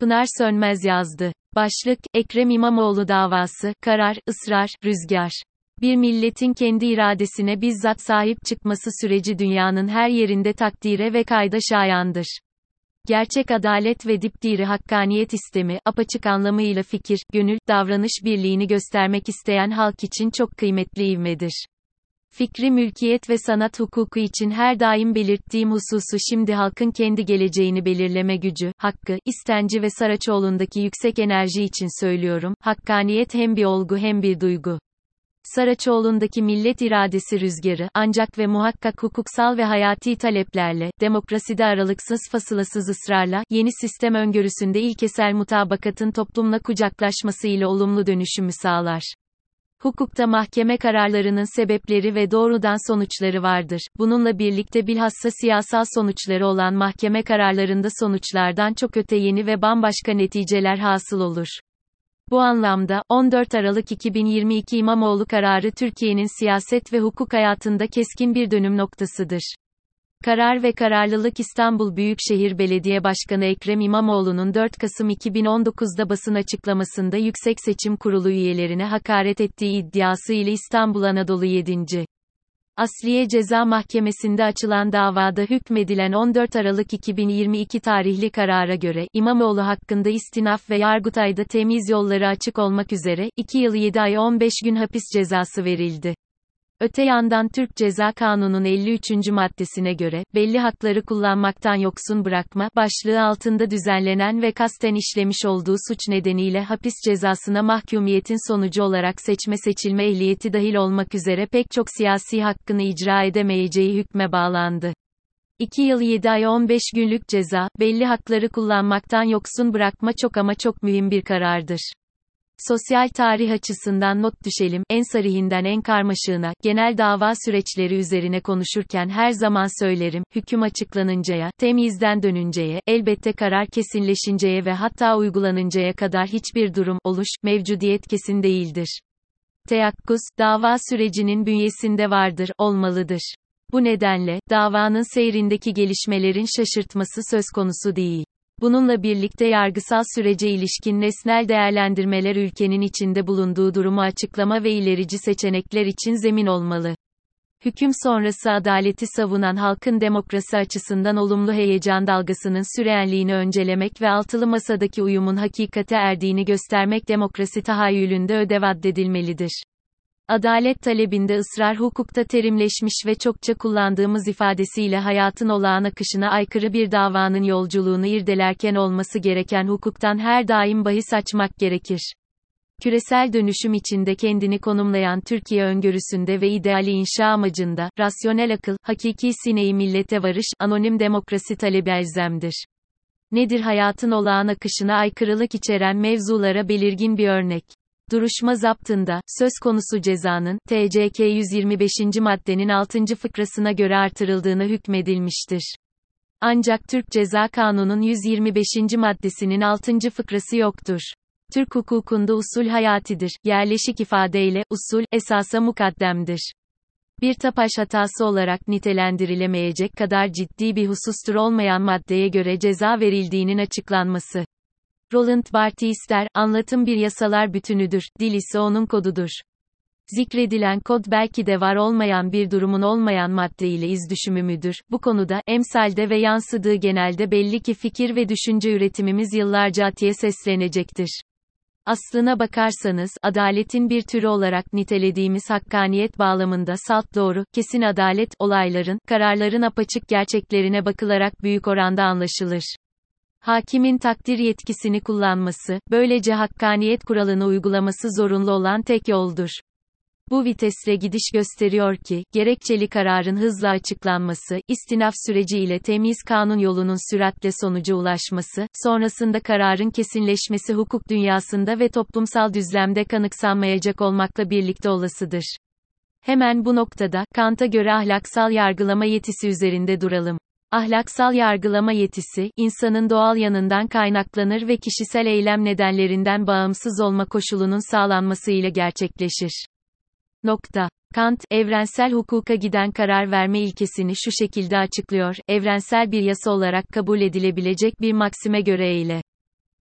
Pınar Sönmez yazdı. Başlık, Ekrem İmamoğlu davası, karar, ısrar, rüzgar. Bir milletin kendi iradesine bizzat sahip çıkması süreci dünyanın her yerinde takdire ve kayda şayandır. Gerçek adalet ve dipdiri hakkaniyet istemi, apaçık anlamıyla fikir, gönül, davranış birliğini göstermek isteyen halk için çok kıymetli ivmedir. Fikri mülkiyet ve sanat hukuku için her daim belirttiğim hususu şimdi halkın kendi geleceğini belirleme gücü, hakkı, istenci ve Saraçoğlu'ndaki yüksek enerji için söylüyorum, hakkaniyet hem bir olgu hem bir duygu. Saraçoğlu'ndaki millet iradesi rüzgarı, ancak ve muhakkak hukuksal ve hayati taleplerle, demokraside aralıksız fasılasız ısrarla, yeni sistem öngörüsünde ilkesel mutabakatın toplumla kucaklaşması ile olumlu dönüşümü sağlar. Hukukta mahkeme kararlarının sebepleri ve doğrudan sonuçları vardır. Bununla birlikte bilhassa siyasal sonuçları olan mahkeme kararlarında sonuçlardan çok öte yeni ve bambaşka neticeler hasıl olur. Bu anlamda, 14 Aralık 2022 İmamoğlu kararı Türkiye'nin siyaset ve hukuk hayatında keskin bir dönüm noktasıdır. Karar ve kararlılık İstanbul Büyükşehir Belediye Başkanı Ekrem İmamoğlu'nun 4 Kasım 2019'da basın açıklamasında Yüksek Seçim Kurulu üyelerine hakaret ettiği iddiası ile İstanbul Anadolu 7. Asliye Ceza Mahkemesi'nde açılan davada hükmedilen 14 Aralık 2022 tarihli karara göre, İmamoğlu hakkında istinaf ve Yargıtay'da temiz yolları açık olmak üzere, 2 yıl 7 ay 15 gün hapis cezası verildi. Öte yandan Türk Ceza Kanunu'nun 53. maddesine göre, belli hakları kullanmaktan yoksun bırakma, başlığı altında düzenlenen ve kasten işlemiş olduğu suç nedeniyle hapis cezasına mahkumiyetin sonucu olarak seçme seçilme ehliyeti dahil olmak üzere pek çok siyasi hakkını icra edemeyeceği hükme bağlandı. 2 yıl 7 ay 15 günlük ceza, belli hakları kullanmaktan yoksun bırakma çok ama çok mühim bir karardır. Sosyal tarih açısından not düşelim, en sarihinden en karmaşığına, genel dava süreçleri üzerine konuşurken her zaman söylerim, hüküm açıklanıncaya, temizden dönünceye, elbette karar kesinleşinceye ve hatta uygulanıncaya kadar hiçbir durum, oluş, mevcudiyet kesin değildir. Teyakkuz, dava sürecinin bünyesinde vardır, olmalıdır. Bu nedenle, davanın seyrindeki gelişmelerin şaşırtması söz konusu değil. Bununla birlikte yargısal sürece ilişkin nesnel değerlendirmeler ülkenin içinde bulunduğu durumu açıklama ve ilerici seçenekler için zemin olmalı. Hüküm sonrası adaleti savunan halkın demokrasi açısından olumlu heyecan dalgasının süreyenliğini öncelemek ve altılı masadaki uyumun hakikate erdiğini göstermek demokrasi tahayyülünde ödev addedilmelidir. Adalet talebinde ısrar hukukta terimleşmiş ve çokça kullandığımız ifadesiyle hayatın olağan akışına aykırı bir davanın yolculuğunu irdelerken olması gereken hukuktan her daim bahis açmak gerekir. Küresel dönüşüm içinde kendini konumlayan Türkiye öngörüsünde ve ideali inşa amacında, rasyonel akıl, hakiki sineği millete varış, anonim demokrasi talebi elzemdir. Nedir hayatın olağan akışına aykırılık içeren mevzulara belirgin bir örnek? Duruşma zaptında, söz konusu cezanın, TCK 125. maddenin 6. fıkrasına göre artırıldığına hükmedilmiştir. Ancak Türk Ceza Kanunu'nun 125. maddesinin 6. fıkrası yoktur. Türk hukukunda usul hayatidir, yerleşik ifadeyle, usul, esasa mukaddemdir. Bir tapaş hatası olarak nitelendirilemeyecek kadar ciddi bir husustur olmayan maddeye göre ceza verildiğinin açıklanması. Roland Barthes ister, anlatım bir yasalar bütünüdür, dil ise onun kodudur. Zikredilen kod belki de var olmayan bir durumun olmayan madde ile iz düşümümüdür. Bu konuda, emsalde ve yansıdığı genelde belli ki fikir ve düşünce üretimimiz yıllarca atiye seslenecektir. Aslına bakarsanız, adaletin bir türü olarak nitelediğimiz hakkaniyet bağlamında salt doğru, kesin adalet, olayların, kararların apaçık gerçeklerine bakılarak büyük oranda anlaşılır. Hakimin takdir yetkisini kullanması, böylece hakkaniyet kuralını uygulaması zorunlu olan tek yoldur. Bu vitesle gidiş gösteriyor ki, gerekçeli kararın hızla açıklanması, istinaf süreci ile temiz kanun yolunun süratle sonuca ulaşması, sonrasında kararın kesinleşmesi hukuk dünyasında ve toplumsal düzlemde kanıksanmayacak olmakla birlikte olasıdır. Hemen bu noktada, Kant'a göre ahlaksal yargılama yetisi üzerinde duralım. Ahlaksal yargılama yetisi, insanın doğal yanından kaynaklanır ve kişisel eylem nedenlerinden bağımsız olma koşulunun sağlanmasıyla gerçekleşir. Nokta. Kant, evrensel hukuka giden karar verme ilkesini şu şekilde açıklıyor, evrensel bir yasa olarak kabul edilebilecek bir maksime göre eyle.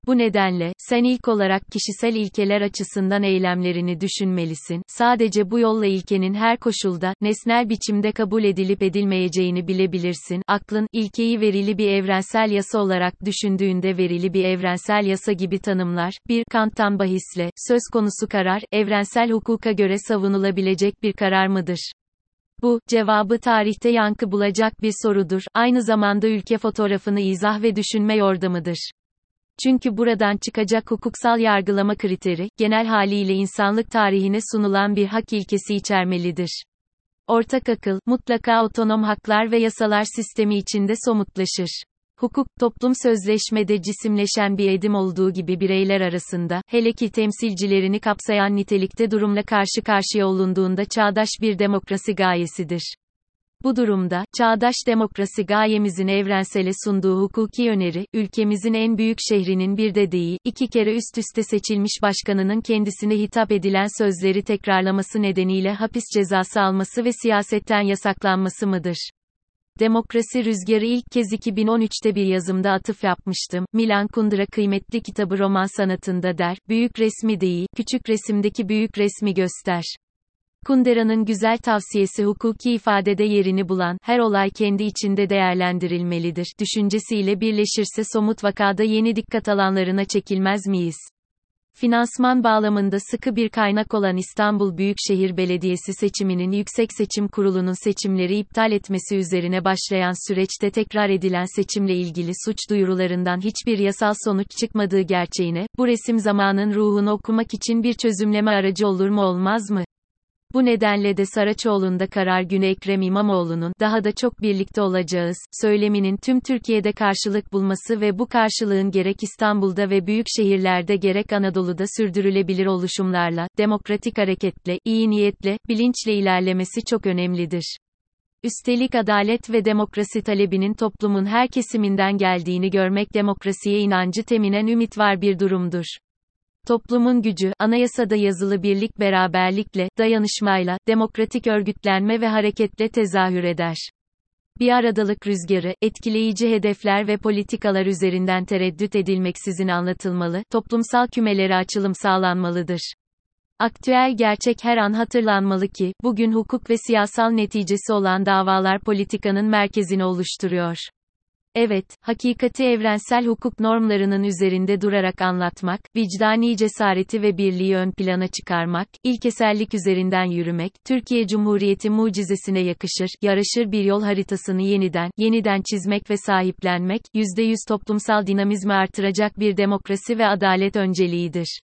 Bu nedenle, sen ilk olarak kişisel ilkeler açısından eylemlerini düşünmelisin. Sadece bu yolla ilkenin her koşulda, nesnel biçimde kabul edilip edilmeyeceğini bilebilirsin. Aklın, ilkeyi verili bir evrensel yasa olarak düşündüğünde verili bir evrensel yasa gibi tanımlar. Bir, Kant'tan bahisle, söz konusu karar, evrensel hukuka göre savunulabilecek bir karar mıdır? Bu, cevabı tarihte yankı bulacak bir sorudur. Aynı zamanda ülke fotoğrafını izah ve düşünme yordamıdır. Çünkü buradan çıkacak hukuksal yargılama kriteri, genel haliyle insanlık tarihine sunulan bir hak ilkesi içermelidir. Ortak akıl, mutlaka otonom haklar ve yasalar sistemi içinde somutlaşır. Hukuk, toplum sözleşmede cisimleşen bir edim olduğu gibi bireyler arasında, hele ki temsilcilerini kapsayan nitelikte durumla karşı karşıya olunduğunda çağdaş bir demokrasi gayesidir. Bu durumda, çağdaş demokrasi gayemizin evrensele sunduğu hukuki öneri, ülkemizin en büyük şehrinin bir dediği, iki kere üst üste seçilmiş başkanının kendisine hitap edilen sözleri tekrarlaması nedeniyle hapis cezası alması ve siyasetten yasaklanması mıdır? Demokrasi Rüzgarı ilk kez 2013'te bir yazımda atıf yapmıştım. Milan Kundera kıymetli kitabı roman sanatında der, büyük resmi değil, küçük resimdeki büyük resmi göster. Kundera'nın güzel tavsiyesi hukuki ifadede yerini bulan, her olay kendi içinde değerlendirilmelidir, düşüncesiyle birleşirse somut vakada yeni dikkat alanlarına çekilmez miyiz? Finansman bağlamında sıkı bir kaynak olan İstanbul Büyükşehir Belediyesi seçiminin Yüksek Seçim Kurulu'nun seçimleri iptal etmesi üzerine başlayan süreçte tekrar edilen seçimle ilgili suç duyurularından hiçbir yasal sonuç çıkmadığı gerçeğine, bu resim zamanın ruhunu okumak için bir çözümleme aracı olur mu olmaz mı? Bu nedenle de Saraçoğlu'nda karar günü Ekrem İmamoğlu'nun daha da çok birlikte olacağız söyleminin tüm Türkiye'de karşılık bulması ve bu karşılığın gerek İstanbul'da ve büyük şehirlerde gerek Anadolu'da sürdürülebilir oluşumlarla, demokratik hareketle, iyi niyetle, bilinçle ilerlemesi çok önemlidir. Üstelik adalet ve demokrasi talebinin toplumun her kesiminden geldiğini görmek demokrasiye inancı teminen ümit var bir durumdur. Toplumun gücü, anayasada yazılı birlik beraberlikle, dayanışmayla, demokratik örgütlenme ve hareketle tezahür eder. Bir aradalık rüzgarı, etkileyici hedefler ve politikalar üzerinden tereddüt edilmeksizin anlatılmalı, toplumsal kümelere açılım sağlanmalıdır. Aktüel gerçek her an hatırlanmalı ki, bugün hukuk ve siyasal neticesi olan davalar politikanın merkezini oluşturuyor. Evet, hakikati evrensel hukuk normlarının üzerinde durarak anlatmak, vicdani cesareti ve birliği ön plana çıkarmak, ilkesellik üzerinden yürümek, Türkiye Cumhuriyeti mucizesine yakışır, yaraşır bir yol haritasını yeniden, yeniden çizmek ve sahiplenmek, %100 toplumsal dinamizmi artıracak bir demokrasi ve adalet önceliğidir.